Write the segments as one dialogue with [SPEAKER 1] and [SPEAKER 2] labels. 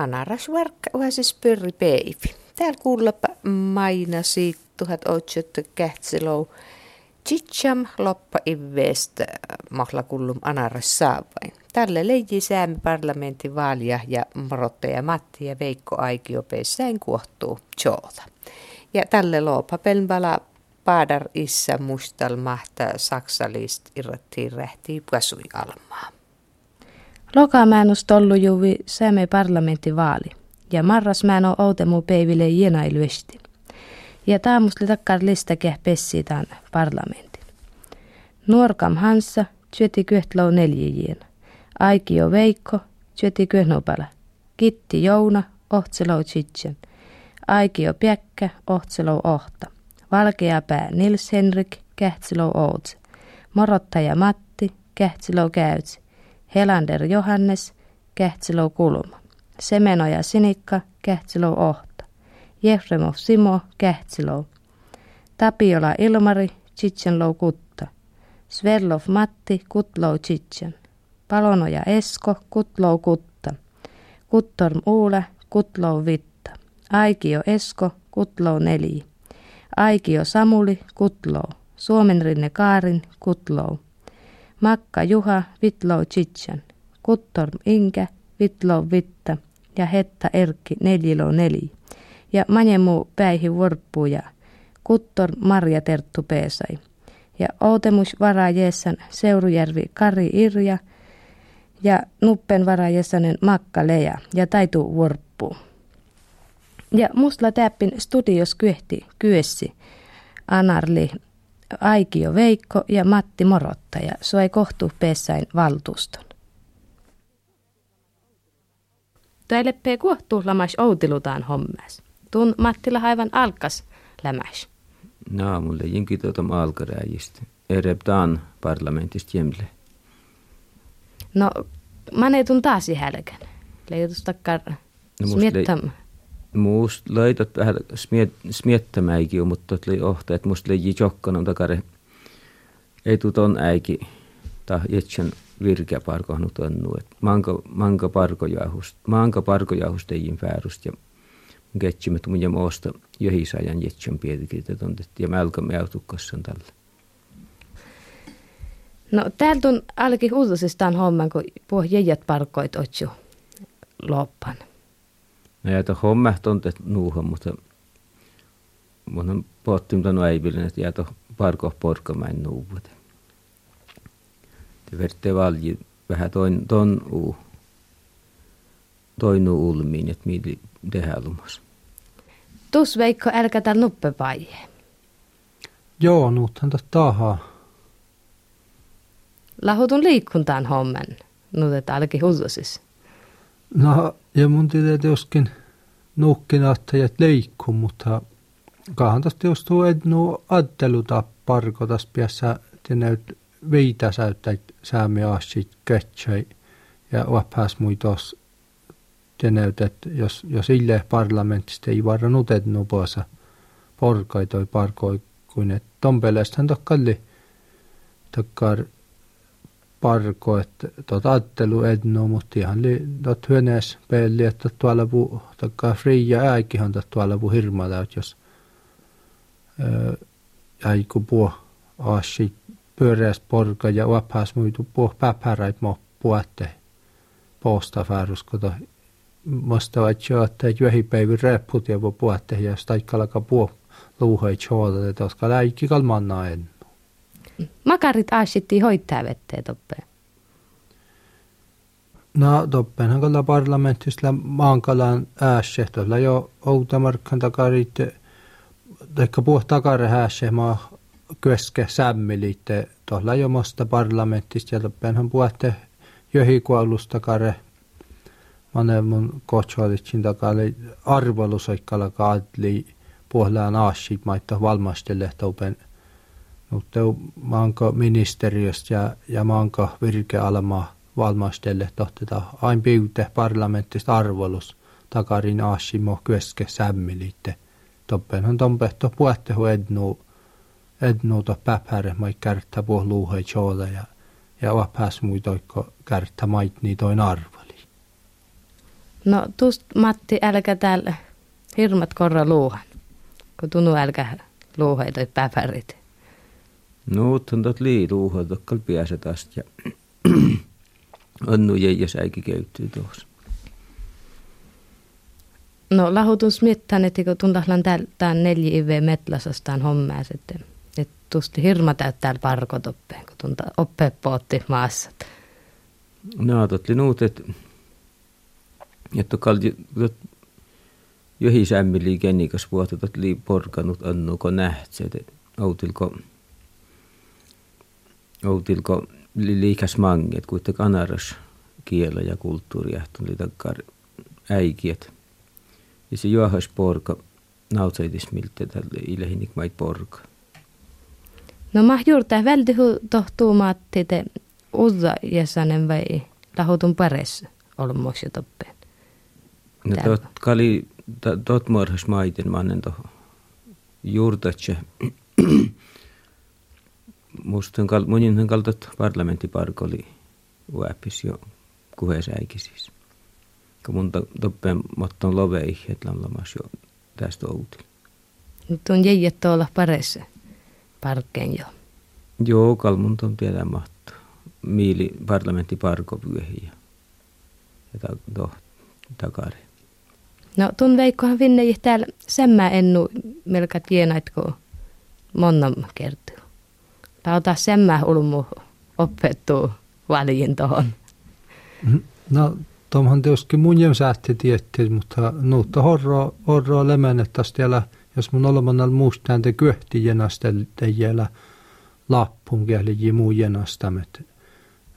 [SPEAKER 1] Anarasvark uhasis pörri peivi. Täällä kuullapa mainasi 1800 kähtselou. Chicham loppa ivveest mahlakullum anaras saavain. Tälle leiji säämi parlamentin vaalia ja morottaja Matti ja Veikko Aikio peissään kuohtuu joota. Ja tälle loopa pelmbala paadar issa mustal mahta saksalist irrattiin rähtii pasui almaa.
[SPEAKER 2] Lokamäänus tollu juvi sääme parlamentin vaali ja marras mä on outemu peiville jenailyesti. Ja taamusli takkar lista pessi tämän parlamentin. Nuorkam Hansa työti kyhtlou neljäjien. Aikio Veikko työti kyhnopala. Kitti Jouna ohtselou tsitsen. Aikio Piäkkä ohtselou ohta. Valkea pää Nils Henrik kähtselou ootse. Morottaja Matti kähtselou käytsi. Helander Johannes kähtselou kulma. Semenoja Sinikka, Kähtsilou Ohta. Jefremov Simo, Kähtsilou. Tapiola Ilmari, Tsitsenlou Kutta. Sverlov Matti, Kutlou Tsitsen. Palonoja Esko, Kutlou Kutta. Kuttorm Uule, Kutlou Vitta. Aikio Esko, Kutlou Neli. Aikio Samuli, Kutlou. Suomenrinne Kaarin, Kutlou. Makka Juha, Vitlou Tsitsen. Kuttorm Inkä, Vitlou Vitta ja Hetta Erkki neljilo neli. Ja manjemu päihi vorppu ja Kuttor Marja Terttu Peesai. Ja Outemus varajessan Seurujärvi Kari Irja ja Nuppen varajessanen Makka Leja ja Taitu Vorppu. Ja Mustla Täppin studios kyehti kyessi Anarli Aikio Veikko ja Matti Morottaja soi kohtu Peessain valtuuston. Täileppee kuohtuu lamas outilutaan hommas. Tun Mattila haivan alkas lämäs.
[SPEAKER 3] No, mulle jinkin tuota alkaräjistä. Erebtaan parlamentista jemle.
[SPEAKER 2] No, mä ne tun taas hälkän. Leijotus takkar no.
[SPEAKER 3] Muust laitat vähän smiet, smiettämäikin, mutta oli ohta, että musta leiji jokkanon takare. Ei tuu ton äiki, ta jetsän virkeä parkohnut onnu, että manka, manka parkojahust, manka parkojahust ei väärust ja ketsimme tumun ja moosta johisajan jetsän pietikin, on ja mälkämme autukkossa tällä.
[SPEAKER 2] No täältä on alki uutisistaan homman, kun puh jäjät parkoit otsu loppan.
[SPEAKER 3] No ja homma on nuuhan, mutta mun on pohtin tämän äivillinen, että jäätä parko porkamain nuuvuuteen verte valji vähän toin, ton uu, toinu ulmiin, että mitä tehdään lumas.
[SPEAKER 2] Tus Veikko, älkä täällä nuppe paie.
[SPEAKER 4] Joo, nuuthan tahaa.
[SPEAKER 2] Lahutun liikkuntaan hommen, nuutet alki huudosis.
[SPEAKER 4] No, ja mun tietää joskin nuhkinahtajat leikku, mutta kahan tästä jos tuo ednu addeluta parkotas piässä näyt veitä säyttää saamme aassit kötsöi ja oppas muitos että jos, jos ille parlamentista ei varra nutet nuposa porkai toi parkoi kuin että tompeleestahan tokkalli takkar parko, että tot ajattelu ednu, mutta ihan li, tot hyönees pelli, että tuolla pu, takkar fria äikihan tuolla pu hirmalla, jos äiku puo aassit pyöreäs porka ja vapaas muitu puh päpäräit mo puatte posta fääruskota. Musta vaitsi että juohipäivä repput ja vo puatte ja staikkalaka puh luuhai choota, että oska läikki kalmanna en.
[SPEAKER 2] Makarit aasitti hoittaa vetteen toppeen.
[SPEAKER 4] No toppeenhan kalla parlamentissa maankalan äässe, tuolla jo outamarkkan takarit, ehkä puh takare äässe maa köske sämmilitte tuolla jo mosta parlamentista ja loppuenhan puhutte johikuolusta kare Mane mun kohtsuolitsin takali arvelusoikkala kaadli puhlaan aasit maita valmastelle mutta maanko ministeriöstä ja, ja maanko virkealma valmastelle tohteta ain piute parlamentista arvolus takarin aasimo köske sämmilitte toppenhan tompehto puhutte ednu ednuuta päpäre mai kärttä puh luuhei chooda ja ja pääs muitoikko kärttä mait niin toin arvali.
[SPEAKER 2] No tuosta Matti, älkä täällä hirmat korra luuhan, kun tunnu älkä luuhai toi päpärit.
[SPEAKER 3] No, on tot lii luuhan, tokkal piäse tästä ja onnu jäi ja säikin käyttyy tuossa.
[SPEAKER 2] No lahutun smittaan, että kun tuntahlan täällä neljä ive metlasastaan hommaa sitten. Että tuosti hirma täyttää parkotoppeen, kun tunta oppe pootti maassa.
[SPEAKER 3] No, totli nuut, että että kalti johi sämmili kennikas vuotta totli porkanut annuko nähtset, että outilko outilko liikas manget, kuitenkin kanaras kielä ja kulttuuri tuli takkar äikiet. Ja se juohas porka nautsaitis miltä tälle ilehinik mait porka.
[SPEAKER 2] No mä juurta välti tohtuu maatti te uzza jäsanen vai lahutun pares olmoksi toppeen.
[SPEAKER 3] No tot kali tot morhas maiten mannen to juurtatse. Musta kal munin kaltat parlamenttiparkoli uäpis jo kuhesäikin siis kun mun toppen motton lovei, että lamas jo tästä outil.
[SPEAKER 2] Nyt on jäijät olla paressa parkkeen jo.
[SPEAKER 3] Joo, kalmun on tiedä mahto. Miili parlamentti parko vyöhi ja, to, takari.
[SPEAKER 2] No tun veikkohan vinne täällä semmä ennu melkä tienaitko monnan kertuu. Lauta semmä ulmu opettu väliin tohon.
[SPEAKER 4] Mm-hmm. No Tomhan tietysti mun sähti tiettiin, mutta nuutta horroa, horroa lemennettäisiin vielä, jos mun olemannan muustaan te kyhti jenastel teijällä lappun kieli muu jenastamet.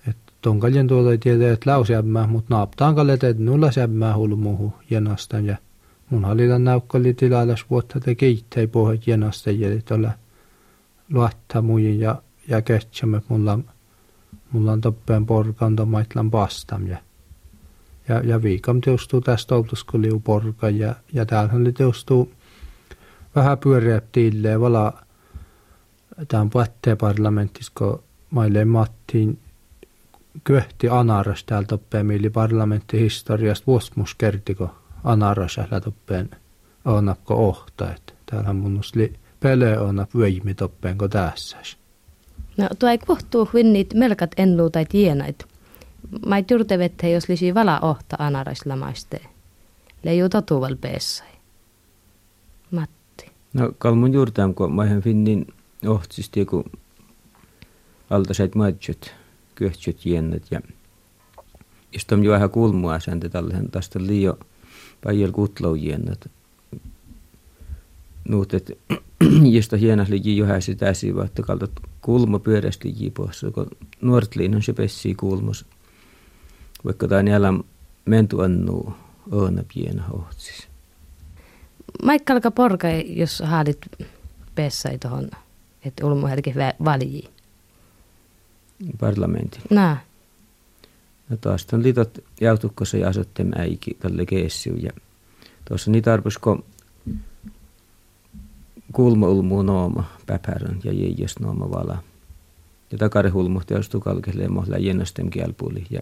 [SPEAKER 4] Et tonkaljen tuolla ei tiedä, että lausiämmää, mutta naaptaan kalet, että nulla sämmää hulmuhu jenastan. Ja mun halilan näykkali tilailas vuotta te kiittei pohjat jenastajia, että luottaa muihin ja, ja ketsämme, mulla, mulla on toppeen porkantomaitlan pastam. Ja ja, ja viikam teostuu tästä oltuskuliu porka ja, ja täällähän oli teostuu vähän pyöreäptiilleen vala tämän puhetteen parlamentissa, kun maille Mattiin kyhti Anaras täällä toppeen mieli parlamenttihistoriasta vuosmus kertiko Anaras toppeen onapko ohta, että täällähän mun li pele onap vöimi toppeen ko tässä.
[SPEAKER 2] No tuo ei kohtuu vinnit melkat ennu tai tienait mä ei tyrtevette, jos lisi vala ohta anaraisla maiste. Leiju totuval peessai. Matti.
[SPEAKER 3] No kalmun juurtaan, kun mä finnin ohtsisti, kun altasait maitsut, kyhtsyt jennät ja istom jo vähän kulmua säntä tällaisen tästä liio päijäl kutlau jennät. Nuut, et josta hienas liji jo sitä siivaa, että kaltat kulma pyörästi liji pois, kun nuoret liinon se pessii kulmassa vaikka tämä jäljellä mentu annu oona piena hohtsis.
[SPEAKER 2] Maikka alkaa porka, jos haadit pessai tuohon, että ulmu hetki valjii.
[SPEAKER 3] Parlamentin.
[SPEAKER 2] Nää.
[SPEAKER 3] No taas on liitot jautukkossa ja asuttem äiki tälle keessiu. Ja tuossa niitä arvosko kulma ulmu nooma päpärän ja jäijäs nooma vala. Ja takarihulmu teostu kalkelle mohla jännöstem kielpuli ja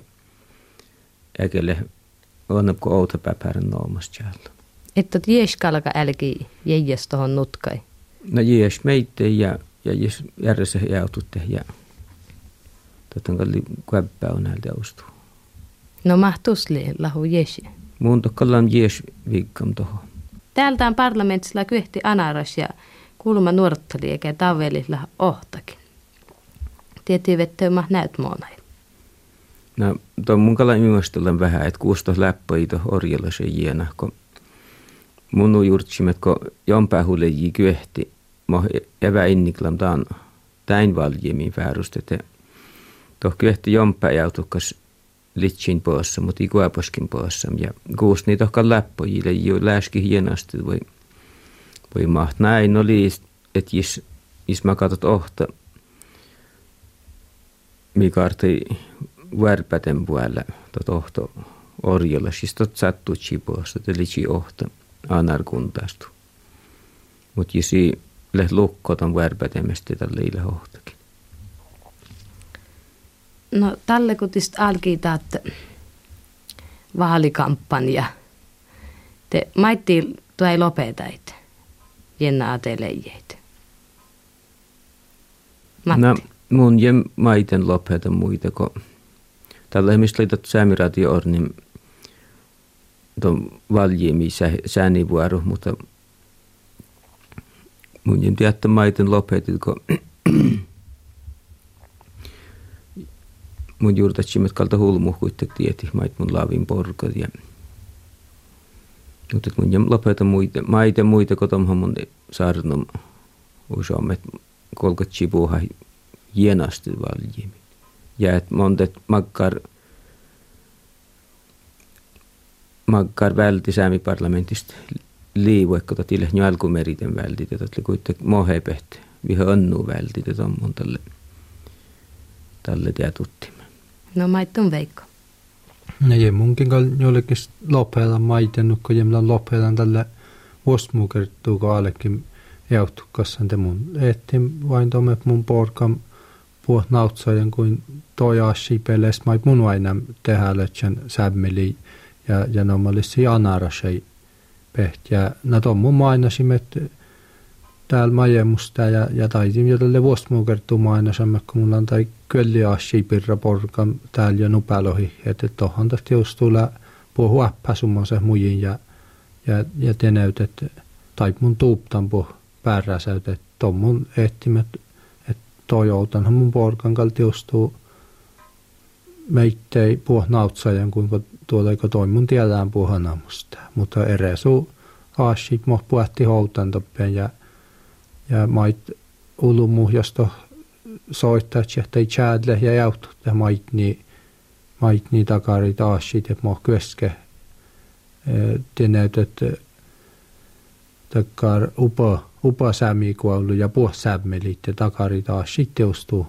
[SPEAKER 3] äkele on ko outa päpärän noomas tjäällä.
[SPEAKER 2] Että ties kalka älki jäijäs tohon nutkai.
[SPEAKER 3] No jes meitte ja, jes järjessä jaututte ja totan kalli kuäppä on näiltä ostuu.
[SPEAKER 2] No mahtusli lahu jesi.
[SPEAKER 3] Mun tokkallaan jes viikkam toho.
[SPEAKER 2] Täältä on parlamentilla kyhti anaras ja kulma nuorttali eikä tavelilla ohtakin. Tietysti vettä näyt monailla.
[SPEAKER 3] No, tuo mun kala ymmärstellä vähän, että kuustos läppöitä orjalla se jiena, kun mun on juurtsimet, kun jompää hulleji kyehti, mo evä inniklam taan täin valjemiin väärust, että tuo kyehti jompää jautukas litsin poissa, mutta ikuaposkin poissa. Ja kuus niitä ohkaan läppöjille, jo läski hienosti voi, voi maht. Näin oli, että jos, jos mä katsot ohta, mikä värpäten puolella tot ohto orjolla, siis tot sattuu chiposta, eli ohto anarkuntastu. Mutta jisi läht lukkot on värpätemestä tälle ille ohtakin.
[SPEAKER 2] No tälle kun tist alkii että vaalikampanja. Te maitti tuo ei lopetait. Jenna ateleijeet.
[SPEAKER 3] No, mun jem maiten lopeta muita, kun tällä mistä liitot säämiradio on, niin tuon valjimi säänivuoro, mutta mun jem tiedä, maiten lopetit, kun mun juurtatsimet kalta hulmu kuitenkin tieti, mait mun laavin porkot ja mutta mun jem lopeta muita, maita muita, kun tomhan mun saarnum usoamme, kolkat chipuha hienosti valjimi. Ja et montet makkar makkar välti parlamentista liivu, että tota tille alkumeriten vältit, että oli kuitenkin mohepehti, viha onnu vältit, että on mun tälle, tälle tietuttimme.
[SPEAKER 2] No maitton veikko.
[SPEAKER 4] No ei munkin jollekin lopella maiten, kun jemla lopella tälle vuosmukertuu kaallekin jäyttukassan te mun. Ehtin vain tuomme mun porkan puhut nautsajan kuin toi ashi peles mait mun aina tehdä lötsän sämmeli ja, ja normaalisesti anarasei peht. Ja na ton mun mainasimet täällä majemusta ja, ja taitin jo tälle vuosmuu kertuu mainasamme, kun mulla on tai kölli ashi pirra porkan täällä jo nupalohi. Että tohon tästä just tulee puhua huappäsummansa mujin ja, ja, ja te näytät, tai mun tuuptan puhu pääräsäytä, että ton mun ehtimet toyoutanhan mun porkan kaltiustuu meittei puh nautsajan, toi mun tiedään puhanamusta. Mutta eresu aasit moh puhti houtan toppen ja, ja mait ulumu, josta soittaa, ei chadle ja jautut ja mait niin mait niin takarit aasit ja moh köske. Te näytät takkar upa upa sämikuollu ja puhsämmelit ja takari taas sitten ustuu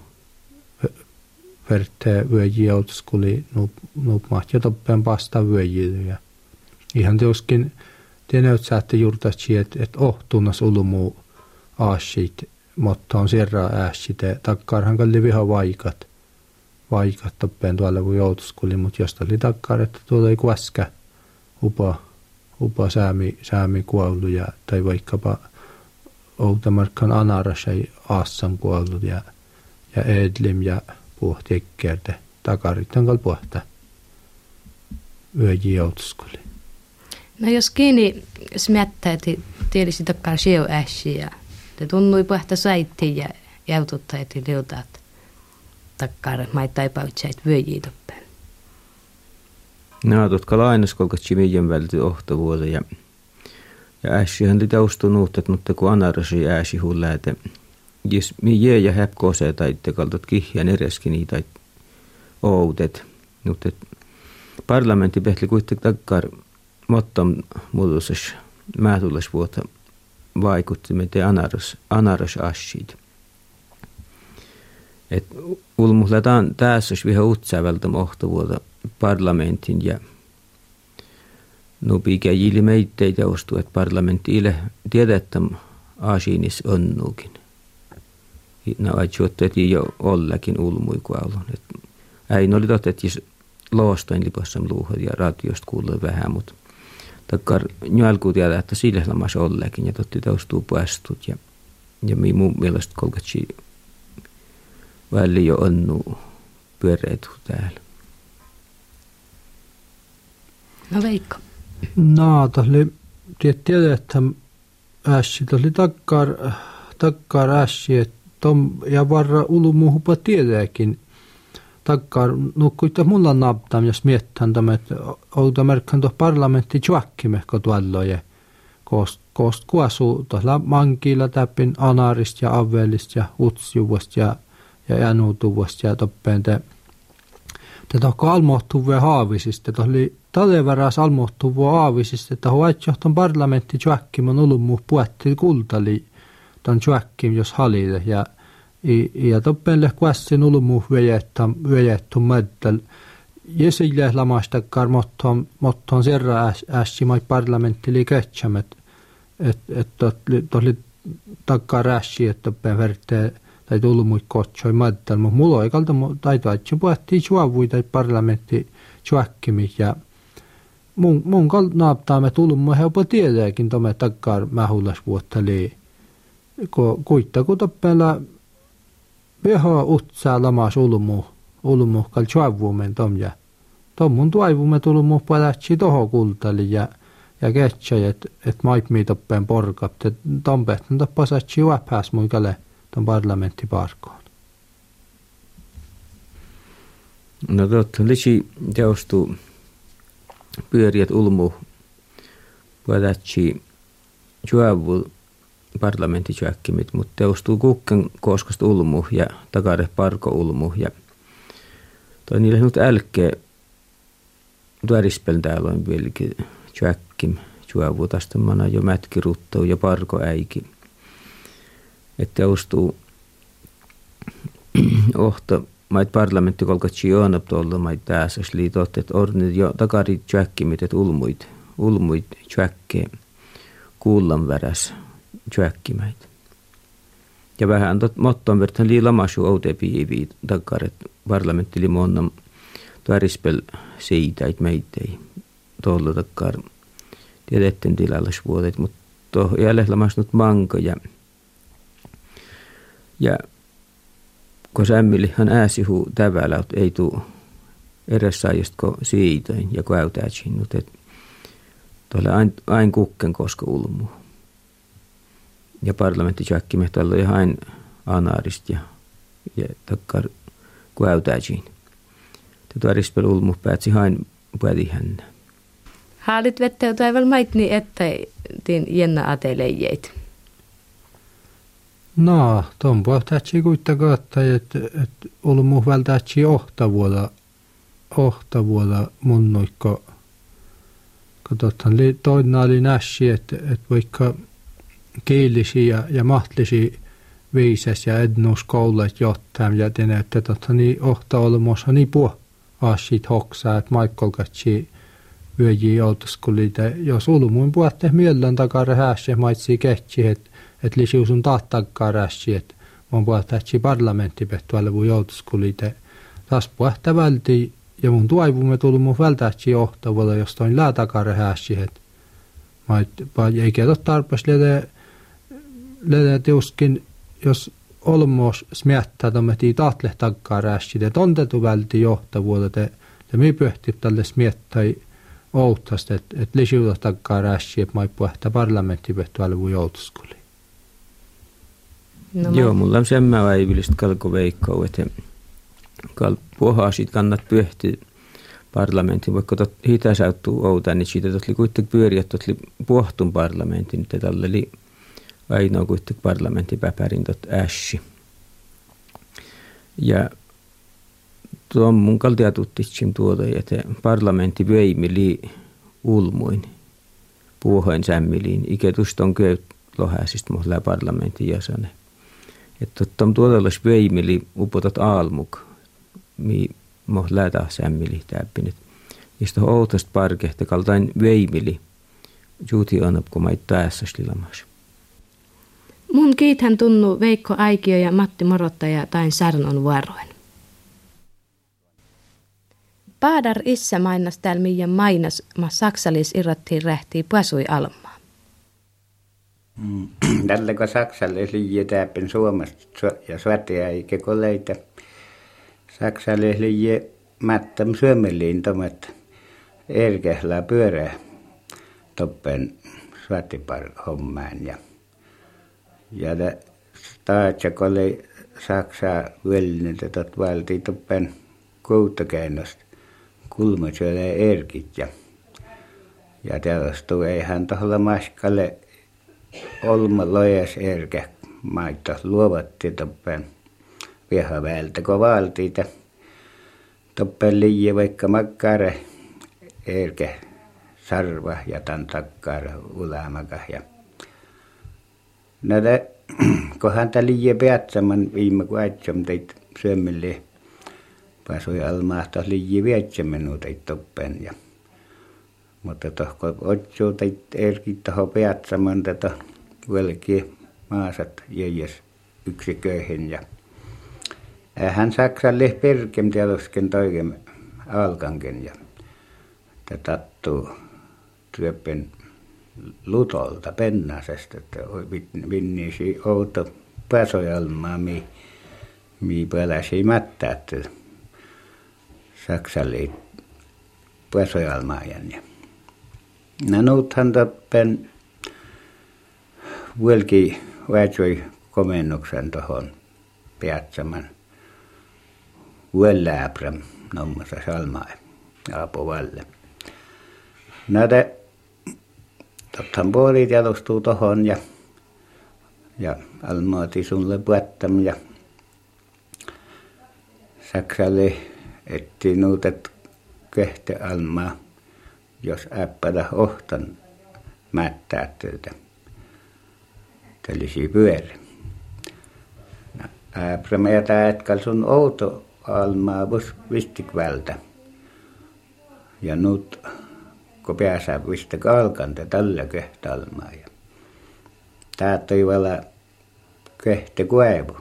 [SPEAKER 4] verte vyöji outoskuli nuup nuup mahtia toppen pasta vyöji ja ihan teoskin tienäyt saatte juurtatsi että et oh tunnas ulumu aasit mutta on sierra ja takkarhan kalli viha vaikat. Vaikat toppen tuolla kun joutuskuli mutta josta oli takkar että tuolla ei kuäskä. Upa upa säämi, säämi kuollu ja tai vaikkapa Outamarkan anarasai aassam kuollut ja, ja edlim ja puhti ekkerde takaritan kal puhta yöji joutuskuli.
[SPEAKER 2] No jos kiinni smättää, että tiedisi takkaan sieu äsi ja te tunnui puhta saitti ja jäututta, että liutat takkaan maittai pautsait vyöjiä toppen.
[SPEAKER 3] No, tutka lainas kolkat chimien välti ohtavuoda ja ja äsihän oli taustunut, mutta kun anarasi äsi hulläätä. Jos mi jää ja häp kose tai kaltat kihjan ereskin niitä outet. Mutta parlamentti pehti kuitenkin takkar mottom muutosessa määtulles vuotta vaikutti meitä anaras, anaras asid. Et ulmuhletaan tässä vielä utsävältä mohtovuota parlamentin ja No pikä ilmeitteitä ostu, että parlamentti ile tiedettä asiinis onnuukin. No että jo ollakin ulmui kuolun. Äin oli totta, että loostain lipassam luuhat ja radiosta kuuluu vähän, mutta takkar nyalku tiedä, että sille lamas ollakin ja totti taustuu päästut ja, ja mi mun mielestä kolkatsi väli jo onnu pyöreetu täällä.
[SPEAKER 2] No Veikko.
[SPEAKER 4] No, oli tiedä, että ässi, oli takkar, takkar ässi, että tom, ja varra ulumuhupa tiedääkin, takkar. Nukkuita mulla naptam, jos miettän tämä, että outa merkkaan tuossa parlamentti tjuakkimehko tuolla ja koost, koost kuasu tuolla mankilla täpin anarista ja avvelista ja utsjuvasta ja, ja jänutuvasta ja toppeen te, te tohko almohtuvia haavisista, te oli Talevaras almohtuvu aavisista, että huaitjohton parlamentti tjuäkkimon ulummu puetti kultali ton tjuäkkim jos halille ja ja toppelle kuassin ulummu vejettä vejettu mättel Jesille lamasta kar motton serra ässimai parlamentti li ketsämet et et toli takka rässi että toppen verte tai tulmuit kotsoi mättel mutta mulla ei kalta tai tuotsi puhuttiin juovui tai parlamentti tjuäkkimi ja mun, mun kal naaptaamme tulumma helppo tietääkin tome takkaan mähulas vuotta lii. Ko kuitta toppella veho utsaa lamas ulmu, ulmu kal chuavuumen tom ja tom mun tuaivumme tulummu palatsi toho kultali ja ja ketsä, että et mait mi toppeen porkap, et tompehtan toppasatsi juopääs mun kale ton parlamenttiparkoon.
[SPEAKER 3] No totta, lisi teostuu pyöriät ulmu puhutatsi juovul parlamentti tjäkkimit, mutta teostuu kukken koskasta ulmu ja takare parko ulmu ja toi niille nyt älkee tuorispel täällä on vieläkin tjäkkim juovu tästä mana jo mätkiruttou ja parko äiki. Että teostuu ohto mait parlamentti kolkatsi joonap tuolla mait pääsäs liitot, että ornit jo takari tjäkkimit, että ulmuit, ulmuit tjäkkee kuullan väräs tjäkkimät. Ja vähän tot motton verran lii lamasu oude piivi takar, että parlamentti li monna tuarispel siitä, että meitä ei tuolla takar tiedetten tilallas vuodet, mutta jälleen lamasnut manko ja, ja kun sämmilihan ääsihu tävällä, että ei tuu edes saajasta siitä ja käytäisiin, mutta tuolle ain, ain kukken koska ulmu. Ja parlamentti me tuolla ihan ain anaarista ja, ja takkar käytäisiin. Tätä rispel ulmu päätsi hain puhdi hännä.
[SPEAKER 2] Haalit vettä taival maitni, että tiin jenna ateleijeet.
[SPEAKER 4] No, tuon puhtaatsi kuitenkaan, että, että ollut muu välttämättä ohtavuoda, ohtavuoda mun noikko, katsotaan, toinen oli näsi, että, että vaikka kielisi ja, ja mahtlisi viises ja ednus koulet jotain ja tänne, että totta niin ohta olemassa niin puh asit hoksaa, että Michael katsi vyöji joutuskulita, jos ulmuin puhutte mielellä takara häässä maitsi kehti, että että lisiusun tahtakkaa rässi, että mun puhuttaisi parlamentti pettualle vu joutuskulite. Taas puhta välti ja mun tuaivumme tullut mun vältäisi johtavalle, jos toin läätakare hääsi, että ei kedo tarpeeksi lede, lede tiuskin, jos olmos smiettää tommetii tahtle takkaa rässi, että on tetu välti johtavuudet, ja mi pöhti tälle smiettai outtasta, että et lisiuta takkaa rässi, että mä puhta parlamentti pettualle vu joutuskulite.
[SPEAKER 3] No, Joo, mulla on semmä väivillistä kalko veikkau, että kal puhaa sit kannat pyöhti parlamentin, vaikka tot hitä sauttuu outa, niin siitä tot li kuitenkin pyöriä, tot li puohtun parlamentin, että tällä oli ainoa kuitenkin parlamentin päpärin tot ässi. Ja tuon mun kaltia tuttitsin tuota, että parlamentti vöimi li ulmuin puohoin sämmiliin, ikä tuston köyt lohäisistä mulla parlamentin jäsenen. Että tuom tuotellas veimeli upotat aalmuk, mi mo lätä sämmili täppinet. Isto outast parkehta kaltain veimeli, juuti annap, kun mait päässä lilamas.
[SPEAKER 2] Mun kiithän tunnu Veikko Aikio ja Matti Morottaja tain sarnon vuoroin. Paadar issä mainas täällä miidän mainas, ma saksalis irrattiin rähtii pasui alma.
[SPEAKER 5] Mm. Tällä kun saksalaisille täppin Suomesta ja svatia eikä koleita saksalaisille mättäm syömeliin tomat erkehlää pyörää toppen svatipar hommaan ja ja da taatsa kole saksaa välinen tot valti toppen koutakäynnosta kulmasyölle erkit ja ja ei hän tohla maskalle olma lojas erkä. Maita luovatti toppen vältä kun valtiita toppen liian vaikka makkara erkä sarva ja tan takkara ulamaka ja näitä kun häntä liian peatsaman viime kun aitsam teit syömille pasoi almaahta liian nuo teit toppen ja mutta tohko otsuu teit erkit toho peatsaman tätä velki maasat jäijäs yksiköihin ja hän Saksalle perkem tiedosken toikem alkanken ja tattuu työppen lutolta pennasesta, että vinnisi outo pääsojalmaa, mi, mi peläsi mättäät Saksalle pääsojalmaajan. Ja No nuuthan tappen vuelki väitsoi komennuksen tuohon Piatsaman vuelläpräm nommassa salmaa Aapo Valle. Näitä puolit jalostuu tohon ja ja almaati sulle puettam ja Saksalle etti nuutet kehte almaa jos äppädä ohtan mättää töitä. Tällisi pyöri. Äprämä ja täätkal sun outo almaa vus vistikvältä. Ja nyt kun pääsää vistä kalkanta tällä kehtalmaa. Ja tää toi vala kehte kuevu.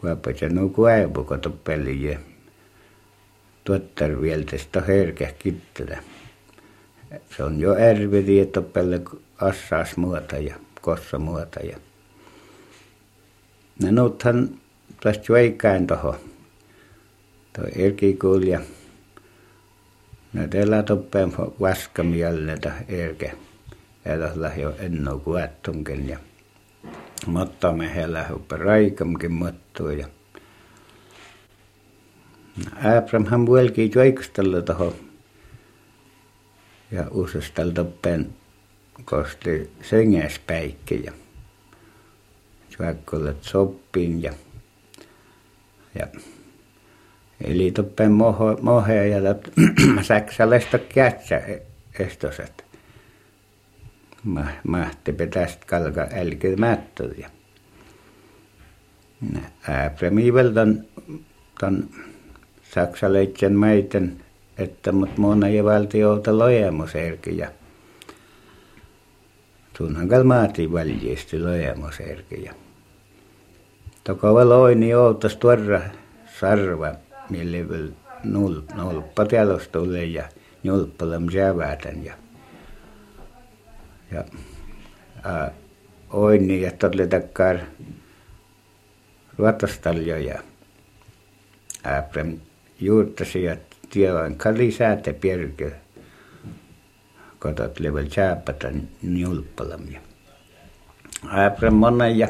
[SPEAKER 5] Kuepa se nu kuevu, kun peliä tuottar vielä tästä herkä kittelä. Se on jo ärveli, että pelle assaas muuta ja kossa muuta. Ja. No nythän tästä veikään tuohon. Tuo erkikuul ja no teillä toppeen erke. Älä jo enno kuettunkin ja mutta me heillä huppe raikamkin mottua ja Abraham vuelki joikustella tuohon ja uusestalta pen kosti sengespäikki ja syökkollet soppin ja ja eli toppen moho, ja säksällestä kätsä e-, estoset. Mahti petäst kalka älkö mättöjä. Abraham vältän ton saksalaisen maiden, että mut mona ja valtiolta lojemoserkiä. Tunhan kal maati valjeesti lojemoserkiä. Tokova loini outas tuorra sarva, mille vil nul, nulppa tiedostulle ja njulppalam jävätän ja ja a, oini ja tolle takkar ruotastaljo ja Abraham juurtasi ja tiedoin kalisäätä pierkö kotot level chääpätä njulppalam ja Abraham monen ja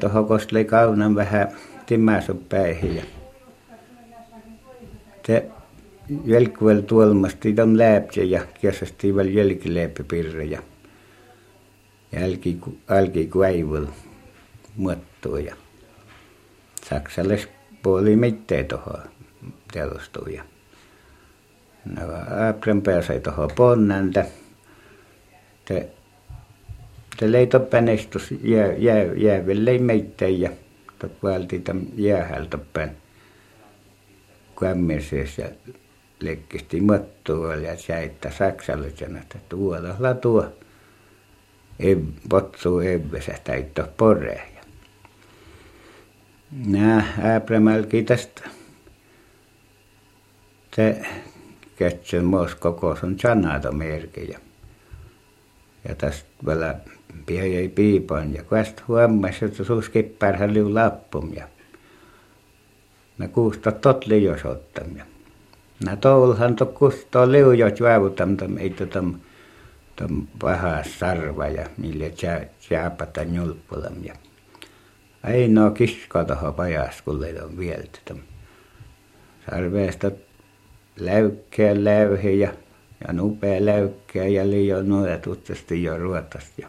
[SPEAKER 5] tuohon kostlei kaunan vähän timmäsoppäihin ja te jälkvel tuolmasti ton läpse ja kiesasti väl jälkiläppi pirre ja jälki muottuu ja saksalais puoli mitteen tuohon teollistuu ja no Abraham pääsee tuohon ponnanta te te leito pänestus jää, jää, jääville meitteen ja valti tam jäähältä päin kämmesees ja lekkisti mattua ja säittä saksallisena, että tuolla tuo ev, potsu evvesä täyttö poreen. Nää Abramalki tästä se ketsön mos koko sun merkejä. Ja tästä vielä pieni piipan ja tästä huomasi, että suus kippärhän liu lappum ja ne kuusta tot lios ottamia. Nä toulhan to kustoo liujot juavutam tam ei tam tam pahas sarva ja millä jääpata njulppulam ja ainoa kiska tuohon pajas, kun on vieltä. Sarveesta läykkää läyhi ja, ja nupea läykkää ja liian noja tutsasti jo ruotasti.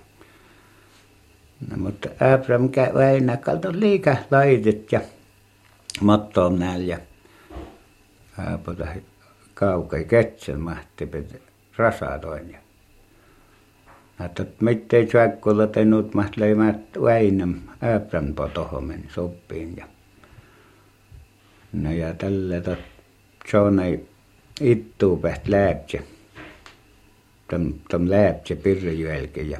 [SPEAKER 5] No, mutta Abraham käy aina kalto liika laitet ja mattoon näin ja aapota kaukai ketsen mahti rasatoin ja että mitte tjäkkolla tenut mahtlei väinäm äprän po tohomen soppiin ja no ja tällä tot sonai ittuu päht lääpse tom tom lääpse pirjälke ja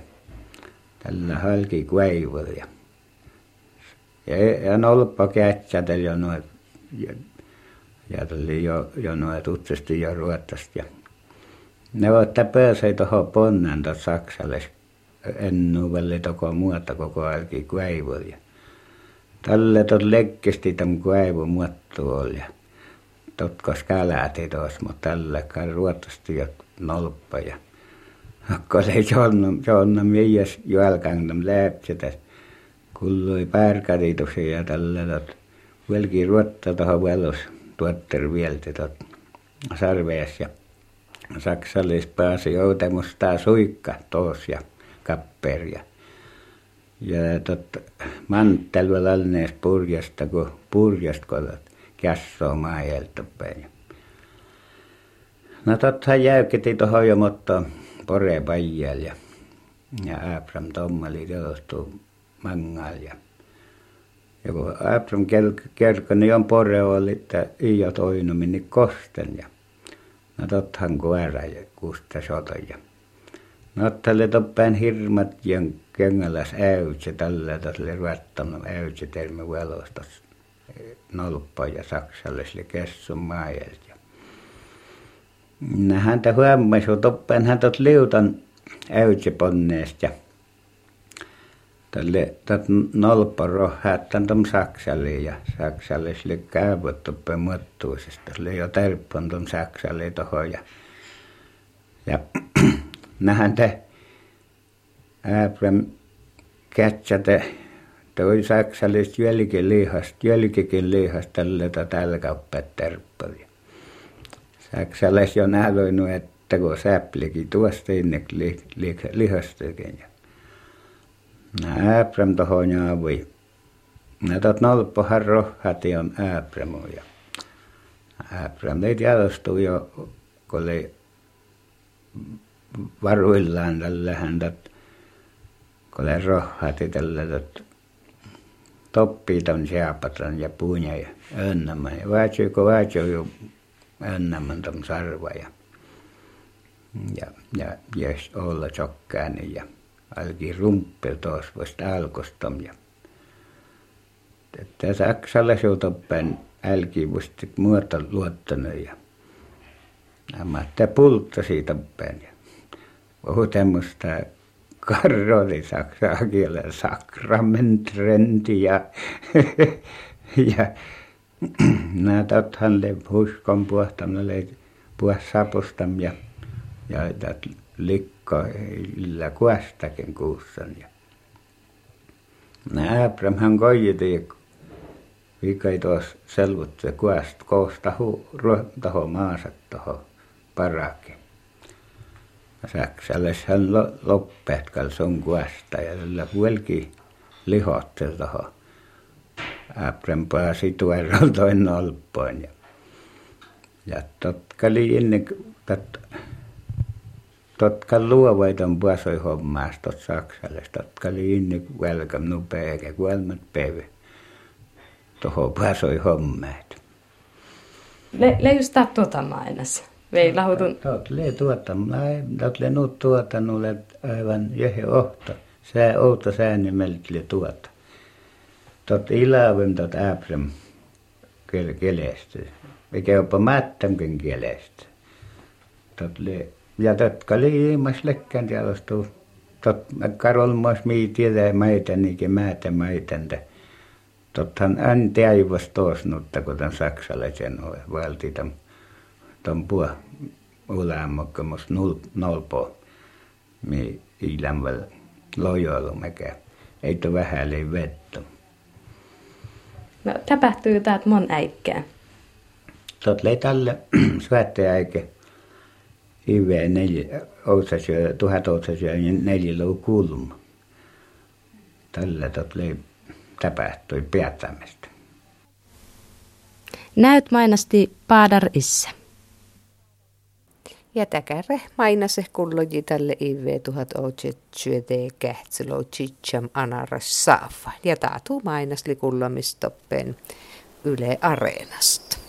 [SPEAKER 5] tällä halki kuivul ja ja ja nolppa kätsätel ja noin ja ja tuli jo, jo noin tutsesti jo ruottasti. Ja ne että pääsee tuohon ponnen Saksalle ennu väli toko muuta koko ajan kuivuja. Tälle tot lekkesti tämän kuivu muottu oli. Ja tuossa, mutta tälle ruottasti jo nolppa. Ja kun se jonna, jonna mies jälkään tämän läpsetä. Kullui pärkärituksen ja tälle tot. Velki ruotta tuohon velos tuotter vielti sarvees ja saksallis pääsi joutemustaa suikka tos ja kapperia. Ja tot manttelua lalnees purjasta, kun purjasta kotot kässoo maajelta päin. No tottahan jäyketi tuohon jo pore pajjal ja, ja Abraham tommali teostuu mangal ja ja kun Abraham kerkoni niin on pore oli, että Iia toinumini kosten ja no tottahan koira ja kusta soton ja no tälle toppään hirmat ja kengäläs äytse tällä tälle ruvettanut äytse termi velostas nolppa ja saksalle sille kessun maajelta no häntä huomasi toppään hän tot liutan äytse ponneesta ja tälle tat nolppa rohhättän tom saksalle ja saksalle sille käyvät toppe muottuisesta sille jo terppon tom saksalle tohon ja ja nähän te Abraham kätsäte toi saksallis jälki lihas jälkikin lihas tälle tällä kauppat terppeli saksalais jo nähdoinut että kun säplikin tuosta inne li, li, lihastakin ja Abraham tohon jaavui nä tot nolppohan rohhati on Abraham ja ei tiedostu jo kun oli varuillaan tällä häntä kun oli rohhati tällä tot toppii ton siapatan ja puunja ja önnämän ja vaatsoi kun vaatsoi ton sarva ja ja ja jes olla sokkääni ja alki rumppel tuossa vasta alkostom ja että Saksalle suutopäin älki vusti muuta luottanut ja nämä että pultta siitä päin ja puhu tämmöistä karroli saksaa kielellä sakramentrendi ja ja nämä tothan le huskon puhtamille puhas sapustam ja ja likka illa kuostakin kuussan ja nä Abrahamhan koijiti vikai tuossa selvut se kuost koosta tuohon maansa tuohon parakin saksalais hän loppeetkal sun kuosta ja sillä puolki lihotte tuohon Abraham pääsi tueroltoin nolppoin ja ja totkali ennen tot totka luovaiton puasoi hommaas tot saksalle totka oli inni välkäm nu päikä kuelmat päivä toho puasoi hommaat
[SPEAKER 2] le leista tuota mainas vei lahutun
[SPEAKER 5] tot le tuota tot le nu tuota nulle aivan jehe ohta sää outa säänimeltä le tuota tot ilavem tot äprem kel kelestä mikä jopa mättämkin kielestä. Tot le ja totka oli ilmas lekkän tiedostu tot karolmas mii tiedä maita niinkin määtä maitäntä. Tothan än täivas toosnutta kun tämän saksalaisen valti tämän tämän puo ulämmokkamus nolpo. Mi ilämväl lojoilu mikä ei to vähäli vettä
[SPEAKER 2] no tapahtuu täältä mon äikkää
[SPEAKER 5] tot lei tälle syöttäjäikä Ive neljä, Outsasjö, tuhat Outsasjö neljä luu kulma. Tällä tapahtui päättämästä.
[SPEAKER 2] Näyt mainasti Paadar Issa.
[SPEAKER 1] Ja täkärre mainase kulloji tälle IV 1870 kähtselo chicham anaras saafa. Ja taatu mainasli kullomistoppen Yle Areenasta.